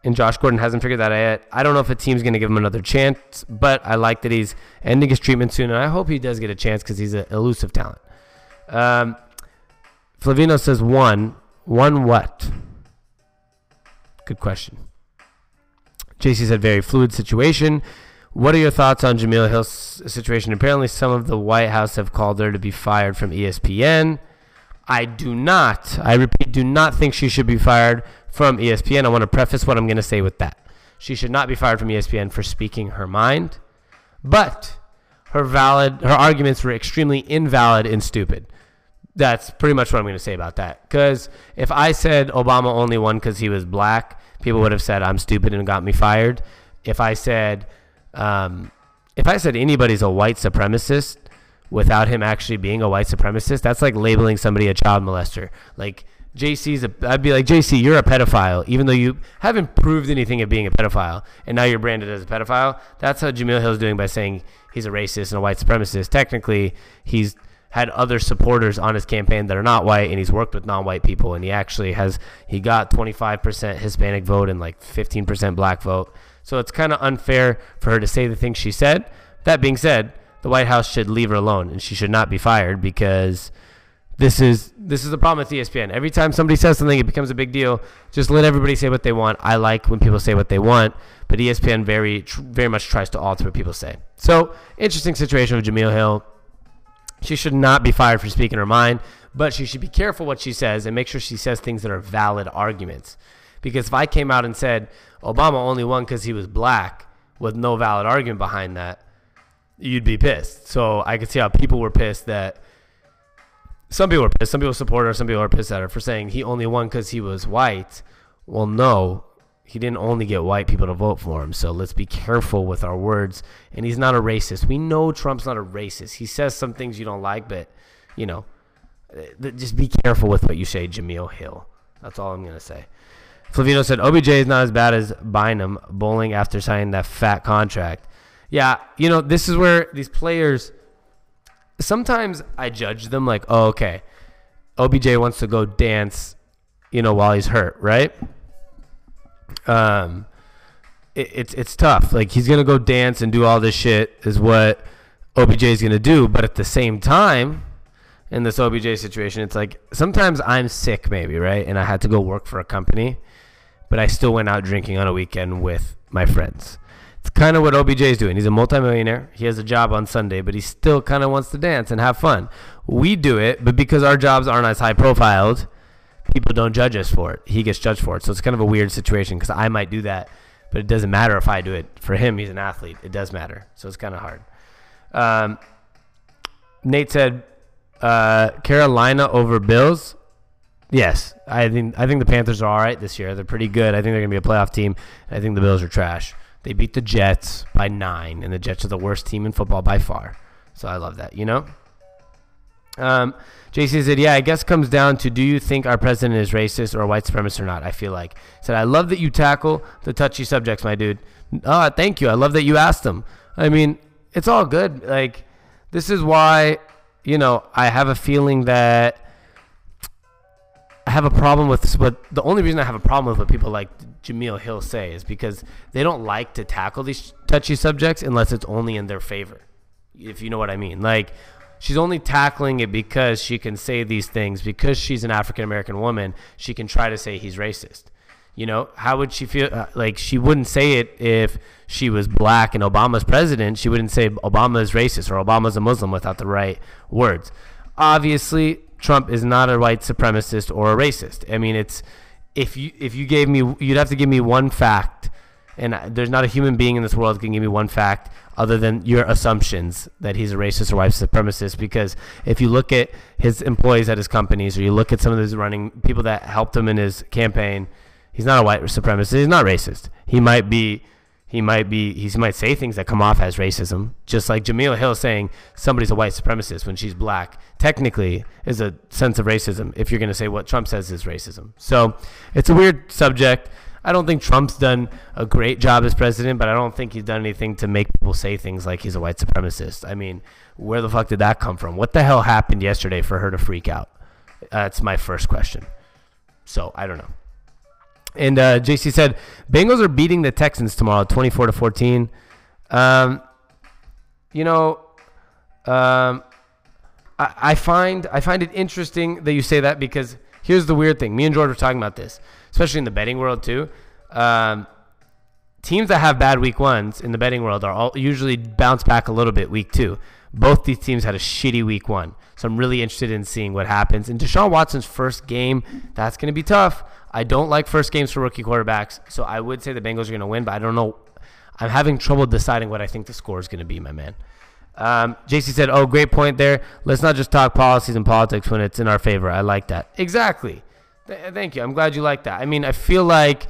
And Josh Gordon hasn't figured that out yet. I don't know if a team's going to give him another chance, but I like that he's ending his treatment soon. And I hope he does get a chance because he's an elusive talent. Um, Flavino says, one. One what? Good question. JC said, very fluid situation. What are your thoughts on Jemele Hill's situation? Apparently, some of the White House have called her to be fired from ESPN. I do not, I repeat, do not think she should be fired from ESPN. I want to preface what I'm going to say with that. She should not be fired from ESPN for speaking her mind, but her valid, her arguments were extremely invalid and stupid. That's pretty much what I'm going to say about that. Because if I said Obama only won because he was black, people would have said I'm stupid and got me fired. If I said um, if I said anybody's a white supremacist without him actually being a white supremacist, that's like labeling somebody a child molester. Like JC's, a, I'd be like JC, you're a pedophile, even though you haven't proved anything of being a pedophile, and now you're branded as a pedophile. That's how Jemele Hill's doing by saying he's a racist and a white supremacist. Technically, he's had other supporters on his campaign that are not white, and he's worked with non-white people, and he actually has he got 25% Hispanic vote and like 15% black vote. So it's kind of unfair for her to say the things she said. That being said, the White House should leave her alone, and she should not be fired because this is this is the problem with ESPN. Every time somebody says something, it becomes a big deal. Just let everybody say what they want. I like when people say what they want, but ESPN very very much tries to alter what people say. So interesting situation with Jemele Hill. She should not be fired for speaking her mind, but she should be careful what she says and make sure she says things that are valid arguments. Because if I came out and said Obama only won because he was black with no valid argument behind that, you'd be pissed. So I could see how people were pissed that some people were pissed. Some people support her. Some people are pissed at her for saying he only won because he was white. Well, no, he didn't only get white people to vote for him. So let's be careful with our words. And he's not a racist. We know Trump's not a racist. He says some things you don't like, but you know, just be careful with what you say, Jemele Hill. That's all I'm gonna say. Flavino said OBJ is not as bad as Bynum bowling after signing that fat contract. Yeah, you know, this is where these players sometimes I judge them like, oh, okay, OBJ wants to go dance, you know, while he's hurt, right? Um, it, it's it's tough. Like he's gonna go dance and do all this shit is what OBJ is gonna do, but at the same time, in this OBJ situation, it's like sometimes I'm sick, maybe right, and I had to go work for a company, but I still went out drinking on a weekend with my friends. It's kind of what OBJ is doing. He's a multimillionaire. He has a job on Sunday, but he still kind of wants to dance and have fun. We do it, but because our jobs aren't as high profiled, people don't judge us for it. He gets judged for it. So it's kind of a weird situation because I might do that, but it doesn't matter if I do it. For him, he's an athlete. It does matter. So it's kind of hard. Um, Nate said uh, Carolina over Bills. Yes, I think I think the Panthers are all right this year. They're pretty good. I think they're gonna be a playoff team. I think the Bills are trash. They beat the Jets by nine, and the Jets are the worst team in football by far. So I love that, you know? Um, JC said, Yeah, I guess comes down to do you think our president is racist or a white supremacist or not? I feel like. Said, I love that you tackle the touchy subjects, my dude. Oh, thank you. I love that you asked them. I mean, it's all good. Like, this is why, you know, I have a feeling that I have a problem with what the only reason I have a problem with what people like Jemele Hill say is because they don't like to tackle these touchy subjects unless it's only in their favor. If you know what I mean. Like she's only tackling it because she can say these things because she's an African American woman, she can try to say he's racist. You know, how would she feel uh, like she wouldn't say it if she was black and Obama's president, she wouldn't say Obama is racist or Obama's a Muslim without the right words. Obviously, Trump is not a white supremacist or a racist. I mean, it's if you if you gave me you'd have to give me one fact and there's not a human being in this world that can give me one fact other than your assumptions that he's a racist or white supremacist because if you look at his employees at his companies or you look at some of his running people that helped him in his campaign he's not a white supremacist. He's not racist. He might be he might be he might say things that come off as racism just like Jemele Hill saying somebody's a white supremacist when she's black technically is a sense of racism if you're going to say what Trump says is racism. So it's a weird subject. I don't think Trump's done a great job as president but I don't think he's done anything to make people say things like he's a white supremacist. I mean where the fuck did that come from? What the hell happened yesterday for her to freak out? That's my first question. So I don't know and uh, JC said Bengals are beating the Texans tomorrow, twenty-four to fourteen. Um, you know, um, I, I find I find it interesting that you say that because here's the weird thing. Me and George were talking about this, especially in the betting world too. Um, teams that have bad week ones in the betting world are all usually bounce back a little bit week two. Both these teams had a shitty week one. So I'm really interested in seeing what happens. In Deshaun Watson's first game, that's going to be tough. I don't like first games for rookie quarterbacks, so I would say the Bengals are going to win, but I don't know. I'm having trouble deciding what I think the score is going to be, my man. Um, JC said, "Oh, great point there. Let's not just talk policies and politics when it's in our favor. I like that. Exactly. Th- thank you. I'm glad you like that. I mean, I feel like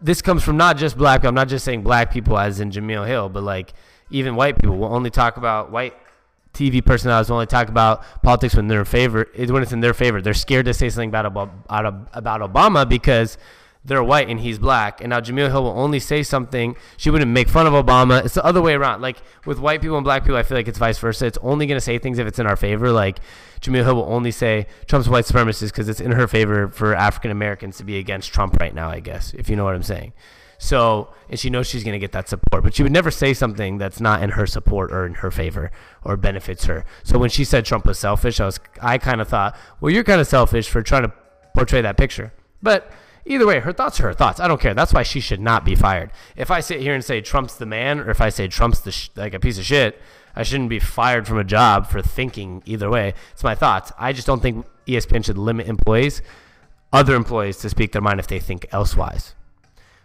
this comes from not just black. people. I'm not just saying black people, as in Jemele Hill, but like even white people will only talk about white TV personalities will only talk about politics when they're in favor. When it's in their favor, they're scared to say something about about, about Obama because they're white and he's black. And now Jemele Hill will only say something. She wouldn't make fun of Obama. It's the other way around. Like with white people and black people, I feel like it's vice versa. It's only going to say things if it's in our favor. Like Jemele Hill will only say Trump's white supremacist because it's in her favor for African Americans to be against Trump right now, I guess, if you know what I'm saying. So, and she knows she's going to get that support, but she would never say something that's not in her support or in her favor or benefits her. So when she said Trump was selfish, I was, I kind of thought, well, you're kind of selfish for trying to portray that picture. But Either way, her thoughts are her thoughts. I don't care. That's why she should not be fired. If I sit here and say Trump's the man, or if I say Trump's the sh- like a piece of shit, I shouldn't be fired from a job for thinking either way. It's my thoughts. I just don't think ESPN should limit employees, other employees, to speak their mind if they think elsewise.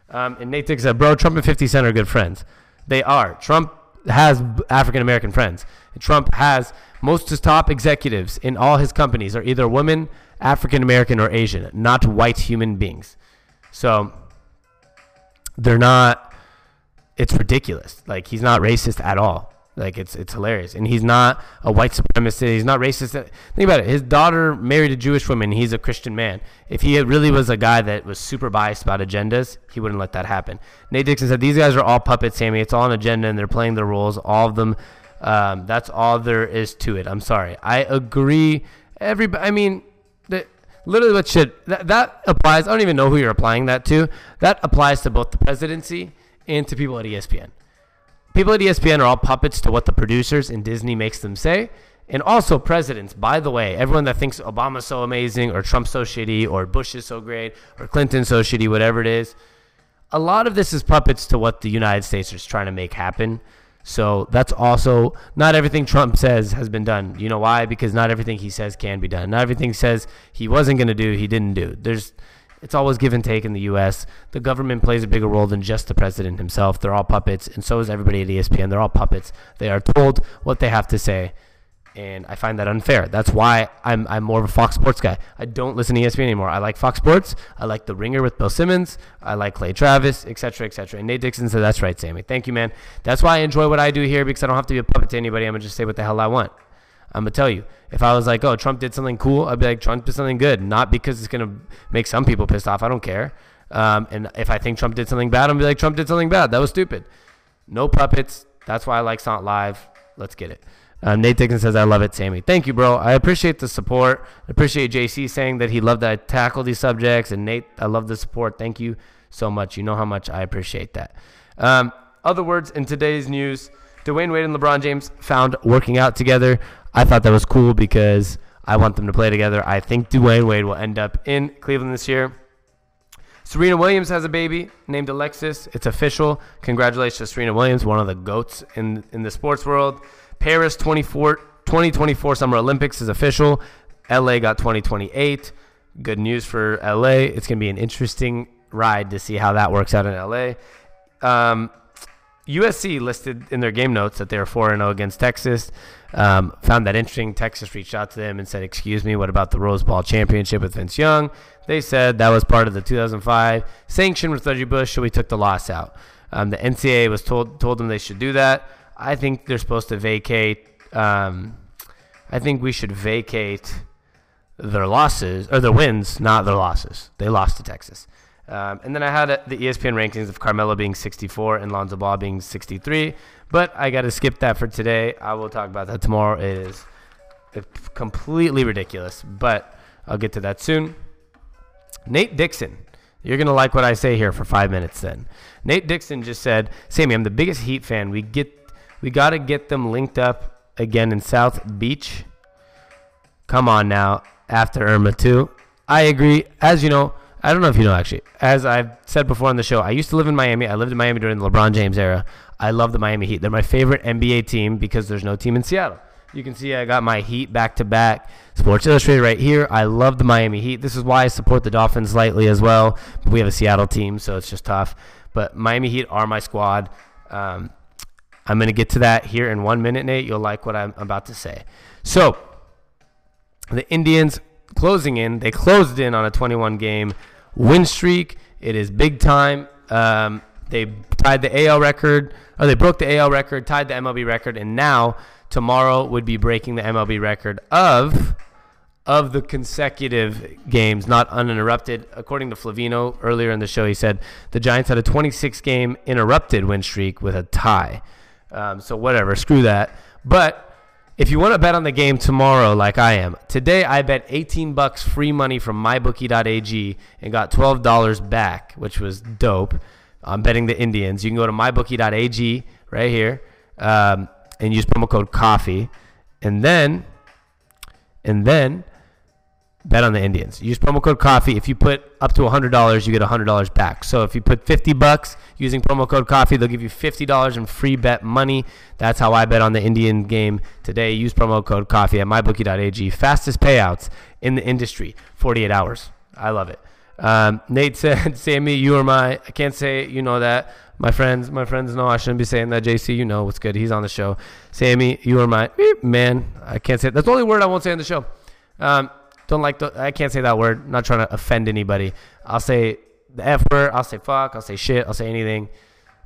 Um, and Nate Dick said, "Bro, Trump and 50 Cent are good friends. They are. Trump has African American friends. Trump has most of his top executives in all his companies are either women." African American or Asian, not white human beings. So they're not. It's ridiculous. Like he's not racist at all. Like it's it's hilarious, and he's not a white supremacist. He's not racist. Think about it. His daughter married a Jewish woman. He's a Christian man. If he really was a guy that was super biased about agendas, he wouldn't let that happen. Nate Dixon said these guys are all puppets, Sami. It's all an agenda, and they're playing their roles. All of them. Um, that's all there is to it. I'm sorry. I agree. Everybody. I mean, literally what should that, that applies. I don't even know who you're applying that to. That applies to both the presidency and to people at ESPN. People at ESPN are all puppets to what the producers in Disney makes them say. And also presidents, by the way, everyone that thinks Obama's so amazing or Trump's so shitty or Bush is so great or Clinton's so shitty, whatever it is, a lot of this is puppets to what the United States is trying to make happen. So that's also not everything Trump says has been done. You know why? Because not everything he says can be done. Not everything says he wasn't going to do, he didn't do. There's it's always give and take in the U.S. The government plays a bigger role than just the president himself. They're all puppets, and so is everybody at ESPN. They're all puppets. They are told what they have to say, and I find that unfair. That's why I'm I'm more of a Fox Sports guy. I don't listen to ESPN anymore. I like Fox Sports. I like The Ringer with Bill Simmons. I like Clay Travis, etc., etc. And Nate Dixon said, "That's right, Sami. Thank you, man. That's why I enjoy what I do here because I don't have to be a puppet to anybody. I'm gonna just say what the hell I want. I'm gonna tell you. If I was like, oh, Trump did something cool, I'd be like, Trump did something good, not because it's gonna make some people pissed off. I don't care. Um, and if I think Trump did something bad, I'm be like, Trump did something bad. That was stupid. No puppets. That's why I like SONT Live. Let's get it." Um, Nate Dixon says, I love it, Sami. Thank you, bro. I appreciate the support. I appreciate JC saying that he loved that I tackle these subjects. And Nate, I love the support. Thank you so much. You know how much I appreciate that. Um, other words in today's news Dwyane Wade and LeBron James found working out together. I thought that was cool because I want them to play together. I think Dwyane Wade will end up in Cleveland this year. Serena Williams has a baby named Alexis. It's official. Congratulations to Serena Williams, one of the GOATs in, in the sports world. Paris 24, 2024 Summer Olympics is official. LA got 2028. Good news for LA. It's going to be an interesting ride to see how that works out in LA. Um, USC listed in their game notes that they were 4 0 against Texas. Um, found that interesting. Texas reached out to them and said, Excuse me, what about the Rose Bowl championship with Vince Young? They said that was part of the 2005 sanction with Reggie Bush, so we took the loss out. Um, the NCAA was told told them they should do that. I think they're supposed to vacate. Um, I think we should vacate their losses or their wins, not their losses. They lost to Texas. Um, and then I had the ESPN rankings of Carmelo being 64 and Lonzo Ball being 63. But I got to skip that for today. I will talk about that tomorrow. It is completely ridiculous, but I'll get to that soon. Nate Dixon. You're going to like what I say here for five minutes then. Nate Dixon just said, Sami, I'm the biggest Heat fan. We get we got to get them linked up again in South Beach. Come on now, after Irma 2. I agree. As you know, I don't know if you know actually. As I've said before on the show, I used to live in Miami. I lived in Miami during the LeBron James era. I love the Miami Heat. They're my favorite NBA team because there's no team in Seattle. You can see I got my Heat back to back. Sports Illustrated right here. I love the Miami Heat. This is why I support the Dolphins lightly as well. But we have a Seattle team, so it's just tough. But Miami Heat are my squad. Um, I'm going to get to that here in one minute, Nate. You'll like what I'm about to say. So, the Indians closing in. They closed in on a 21 game win streak. It is big time. Um, they tied the AL record, or they broke the AL record, tied the MLB record, and now tomorrow would be breaking the MLB record of of the consecutive games, not uninterrupted. According to Flavino earlier in the show, he said the Giants had a 26 game interrupted win streak with a tie. Um, so whatever, screw that. But if you want to bet on the game tomorrow, like I am, today I bet 18 bucks free money from mybookie.ag and got $12 back, which was dope. I'm betting the Indians. You can go to mybookie.ag right here um, and use promo code coffee, and then, and then bet on the Indians. Use promo code coffee. If you put up to $100, you get $100 back. So if you put 50 bucks using promo code coffee, they'll give you $50 in free bet money. That's how I bet on the Indian game today. Use promo code coffee at mybookie.ag. Fastest payouts in the industry, 48 hours. I love it. Um, Nate said, <laughs> Sami, you are my, I can't say you know that. My friends, my friends know I shouldn't be saying that. JC, you know what's good. He's on the show. Sami, you are my man. I can't say it. That's the only word I won't say on the show. Um, don't like the. I can't say that word. not trying to offend anybody. I'll say the f word. I'll say fuck. I'll say shit. I'll say anything.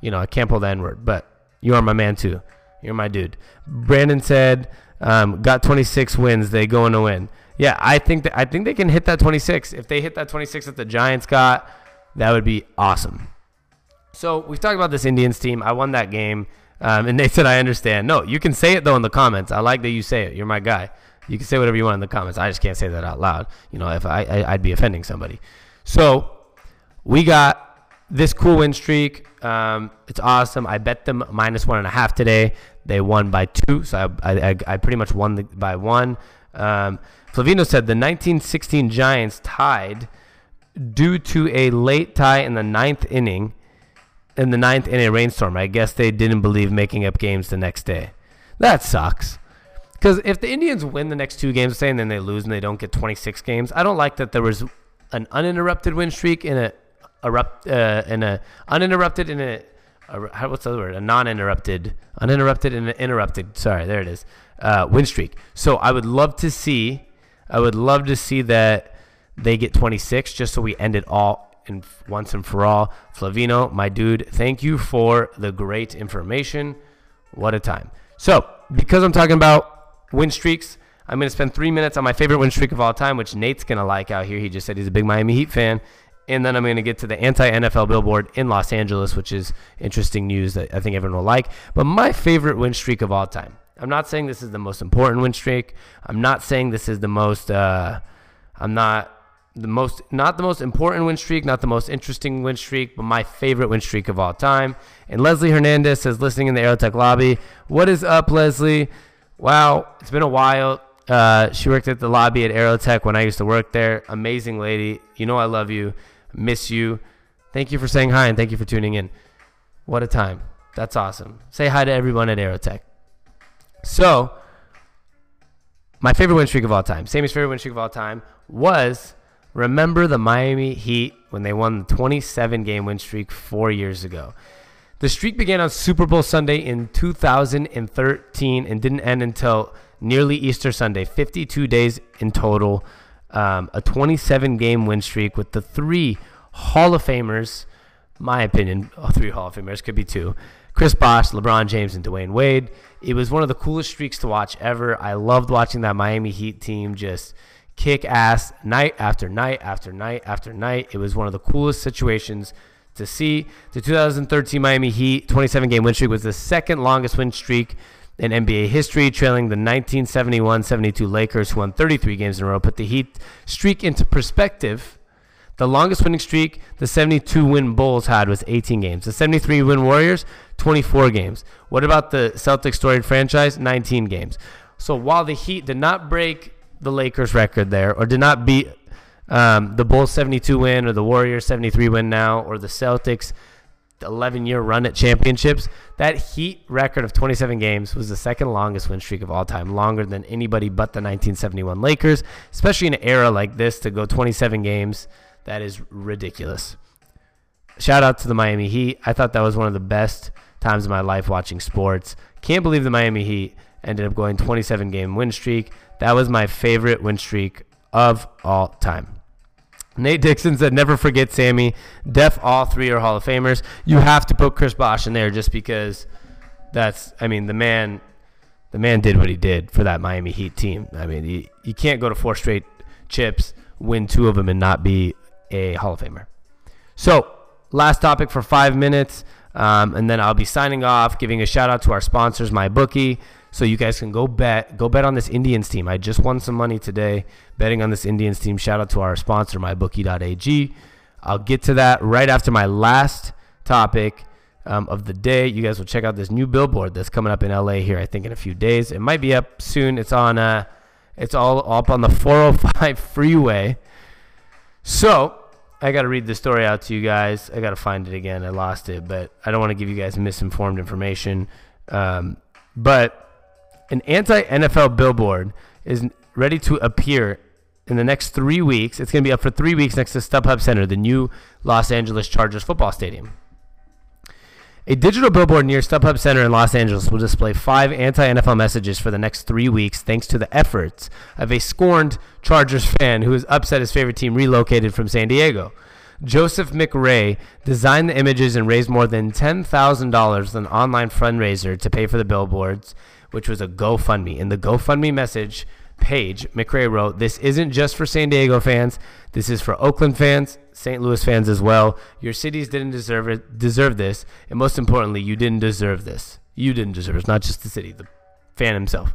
You know, I can't pull the n word. But you are my man too. You're my dude. Brandon said, um, got 26 wins. They going to win. Yeah, I think that I think they can hit that 26. If they hit that 26 that the Giants got, that would be awesome. So we've talked about this Indians team. I won that game, um, and they said I understand. No, you can say it though in the comments. I like that you say it. You're my guy. You can say whatever you want in the comments. I just can't say that out loud. You know, if I, I would be offending somebody. So we got this cool win streak. Um, it's awesome. I bet them minus one and a half today. They won by two, so I I, I pretty much won the, by one. Um, Flavino said the 1916 Giants tied due to a late tie in the ninth inning. In the ninth inning rainstorm, I guess they didn't believe making up games the next day. That sucks. Because if the Indians win the next two games, say, and then they lose and they don't get 26 games, I don't like that there was an uninterrupted win streak in a erupt uh, in a uninterrupted in a, a how, what's the other word? A non-interrupted, uninterrupted and interrupted. Sorry, there it is. Uh, win streak. So I would love to see, I would love to see that they get 26, just so we end it all in once and for all. Flavino, my dude, thank you for the great information. What a time. So because I'm talking about win streaks. I'm going to spend three minutes on my favorite win streak of all time, which Nate's going to like out here. He just said he's a big Miami Heat fan. And then I'm going to get to the anti NFL billboard in Los Angeles, which is interesting news that I think everyone will like. But my favorite win streak of all time. I'm not saying this is the most important win streak. I'm not saying this is the most. Uh, I'm not the most, not the most important win streak, not the most interesting win streak, but my favorite win streak of all time. And Leslie Hernandez says, listening in the Aerotech lobby, what is up, Leslie? Wow, it's been a while. Uh, she worked at the lobby at Aerotech when I used to work there. Amazing lady. You know I love you. Miss you. Thank you for saying hi and thank you for tuning in. What a time. That's awesome. Say hi to everyone at Aerotech. So, my favorite win streak of all time, Sami's favorite win streak of all time was remember the Miami Heat when they won the 27 game win streak four years ago. The streak began on Super Bowl Sunday in 2013 and didn't end until nearly Easter Sunday. 52 days in total. Um, a 27 game win streak with the three Hall of Famers, my opinion, three Hall of Famers, could be two. Chris Bosh, LeBron James, and Dwyane Wade. It was one of the coolest streaks to watch ever. I loved watching that Miami Heat team just kick ass night after night after night after night. It was one of the coolest situations to see. The 2013 Miami Heat 27 game win streak was the second longest win streak in NBA history, trailing the 1971 72 Lakers, who won 33 games in a row. Put the Heat streak into perspective. The longest winning streak the 72 win Bulls had was 18 games. The 73 win Warriors, 24 games. What about the Celtics storied franchise? 19 games. So while the Heat did not break the Lakers record there or did not beat um, the Bulls 72 win or the Warriors 73 win now or the Celtics 11 year run at championships. That Heat record of 27 games was the second longest win streak of all time, longer than anybody but the 1971 Lakers, especially in an era like this to go 27 games. That is ridiculous. Shout out to the Miami Heat. I thought that was one of the best times of my life watching sports. Can't believe the Miami Heat ended up going 27 game win streak. That was my favorite win streak of all time. Nate Dixon said, never forget Sami. Def, all three are Hall of Famers. You have to put Chris Bosh in there just because that's, I mean, the man, the man did what he did for that Miami Heat team. I mean, you, you can't go to four straight chips, win two of them, and not be a Hall of Famer. So, last topic for five minutes, um, and then I'll be signing off, giving a shout out to our sponsors, my bookie, so you guys can go bet, go bet on this Indians team. I just won some money today betting on this Indians team. Shout out to our sponsor, mybookie.ag. I'll get to that right after my last topic um, of the day. You guys will check out this new billboard that's coming up in LA here. I think in a few days. It might be up soon. It's on. Uh, it's all up on the 405 <laughs> freeway. So I got to read the story out to you guys. I got to find it again. I lost it, but I don't want to give you guys misinformed information. Um, but an anti NFL billboard is ready to appear in the next three weeks. It's going to be up for three weeks next to StubHub Center, the new Los Angeles Chargers football stadium. A digital billboard near StubHub Center in Los Angeles will display five anti NFL messages for the next three weeks, thanks to the efforts of a scorned Chargers fan who is upset his favorite team relocated from San Diego. Joseph McRae designed the images and raised more than $10,000 with an online fundraiser to pay for the billboards, which was a GoFundMe. In the GoFundMe message, page, McRae wrote, This isn't just for San Diego fans. This is for Oakland fans, St. Louis fans as well. Your cities didn't deserve it, deserve this, and most importantly, you didn't deserve this. You didn't deserve it, not just the city, the fan himself.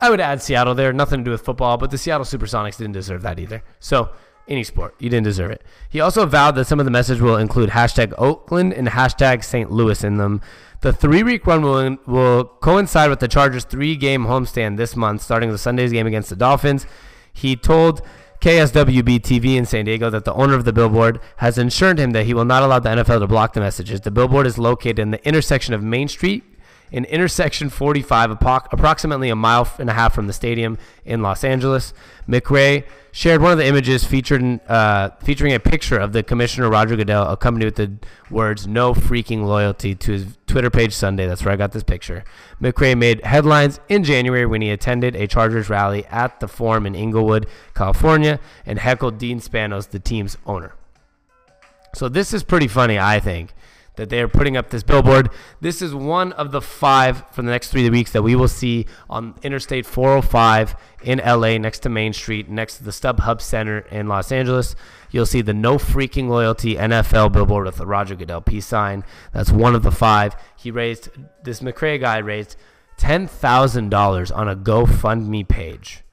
I would add Seattle there, nothing to do with football, but the Seattle Supersonics didn't deserve that either. So, any sport, you didn't deserve it. He also vowed that some of the message will include hashtag Oakland and hashtag St. Louis in them. The three week run will, will coincide with the Chargers' three game homestand this month, starting with Sunday's game against the Dolphins. He told KSWB TV in San Diego that the owner of the billboard has assured him that he will not allow the NFL to block the messages. The billboard is located in the intersection of Main Street in intersection 45, approximately a mile and a half from the stadium in Los Angeles. McRae shared one of the images featured in, uh, featuring a picture of the commissioner Roger Goodell, accompanied with the words "No freaking loyalty" to his Twitter page Sunday. That's where I got this picture. McRae made headlines in January when he attended a Chargers rally at the Forum in Inglewood, California, and heckled Dean Spanos, the team's owner. So this is pretty funny, I think that they are putting up this billboard. This is one of the five for the next three weeks that we will see on Interstate 405 in LA next to Main Street, next to the StubHub Center in Los Angeles. You'll see the No Freaking Loyalty NFL billboard with the Roger Goodell peace sign. That's one of the five. He raised, this McRae guy raised $10,000 on a GoFundMe page.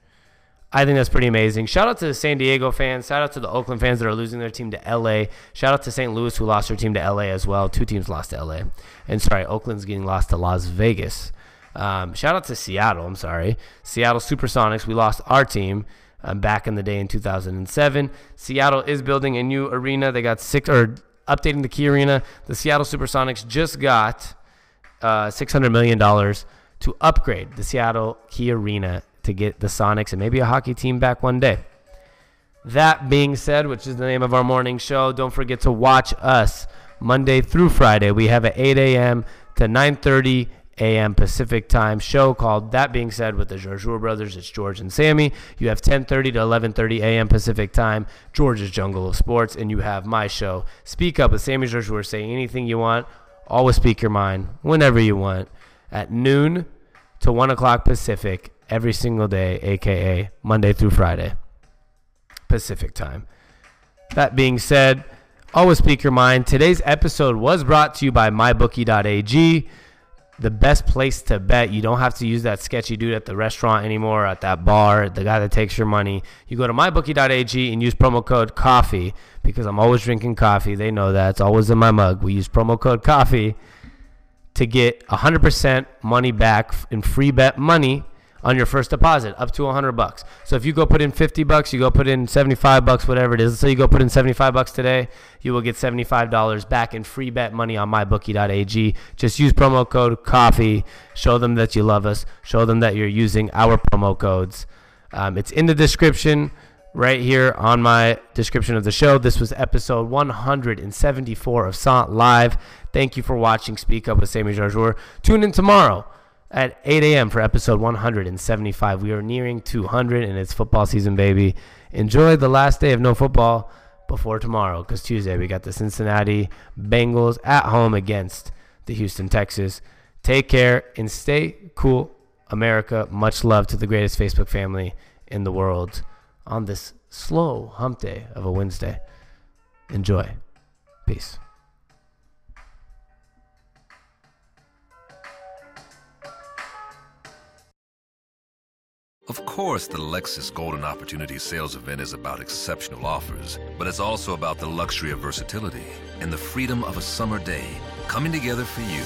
I think that's pretty amazing. Shout out to the San Diego fans. Shout out to the Oakland fans that are losing their team to LA. Shout out to St. Louis who lost their team to LA as well. Two teams lost to LA. And sorry, Oakland's getting lost to Las Vegas. Um, shout out to Seattle. I'm sorry. Seattle Supersonics. We lost our team um, back in the day in 2007. Seattle is building a new arena. They got six or updating the Key Arena. The Seattle Supersonics just got uh, $600 million to upgrade the Seattle Key Arena to get the Sonics and maybe a hockey team back one day. That being said, which is the name of our morning show, don't forget to watch us Monday through Friday. We have an 8 a.m. to 9:30 a.m. Pacific time show called That Being Said with the Jarjour brothers. It's George and Sami. You have 10:30 to 11:30 a.m. Pacific time, George's Jungle of Sports, and you have my show, Speak Up with Sami Jarjour. Say anything you want. Always speak your mind whenever you want at noon to 1 o'clock Pacific every single day, aka Monday through Friday, Pacific time. That being said, always speak your mind. Today's episode was brought to you by mybookie.ag. The best place to bet. You don't have to use that sketchy dude at the restaurant anymore, at that bar, the guy that takes your money. You go to mybookie.ag and use promo code coffee because I'm always drinking coffee. They know that. It's always in my mug. We use promo code coffee to get 100% money back in free bet money on your first deposit up to 100 bucks. So if you go put in 50 bucks, you go put in 75 bucks, whatever it is. So you go put in 75 bucks today, you will get $75 back in free bet money on mybookie.ag. Just use promo code coffee. Show them that you love us. Show them that you're using our promo codes. Um, it's in the description right here on my description of the show. This was episode 174 of SONT Live. Thank you for watching Speak Up with Sami Jarjour. Tune in tomorrow at 8 a.m. for episode 175. We are nearing 200 and it's football season, baby. Enjoy the last day of no football before tomorrow because Tuesday we got the Cincinnati Bengals at home against the Houston Texans. Take care and stay cool, America. Much love to the greatest Facebook family in the world on this slow hump day of a Wednesday. Enjoy. Peace. Of course, the Lexus Golden Opportunity Sales Event is about exceptional offers, but it's also about the luxury of versatility and the freedom of a summer day coming together for you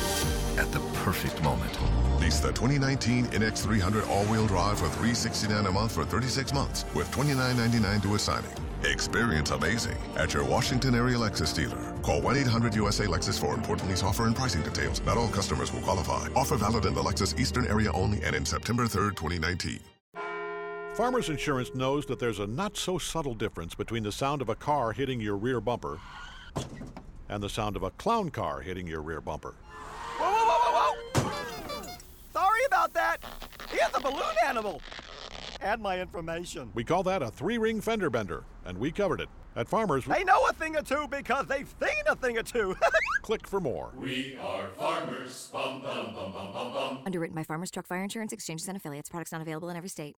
at the perfect moment. Lease the 2019 NX300 all-wheel drive for 369 a month for 36 months with $29.99 to a signing. Experience amazing at your Washington area Lexus dealer. Call 1-800-USA-LEXUS for important lease offer and pricing details. Not all customers will qualify. Offer valid in the Lexus Eastern area only and in September 3rd, 2019. Farmers Insurance knows that there's a not so subtle difference between the sound of a car hitting your rear bumper and the sound of a clown car hitting your rear bumper. Whoa, whoa, whoa, whoa, whoa! Sorry about that. He has a balloon animal. Add my information. We call that a three ring fender bender, and we covered it. At Farmers, they know a thing or two because they've seen a thing or two. <laughs> click for more. We are farmers. Bum, bum, bum, bum, bum, bum. Underwritten by Farmers Truck Fire Insurance Exchanges and Affiliates. Products not available in every state.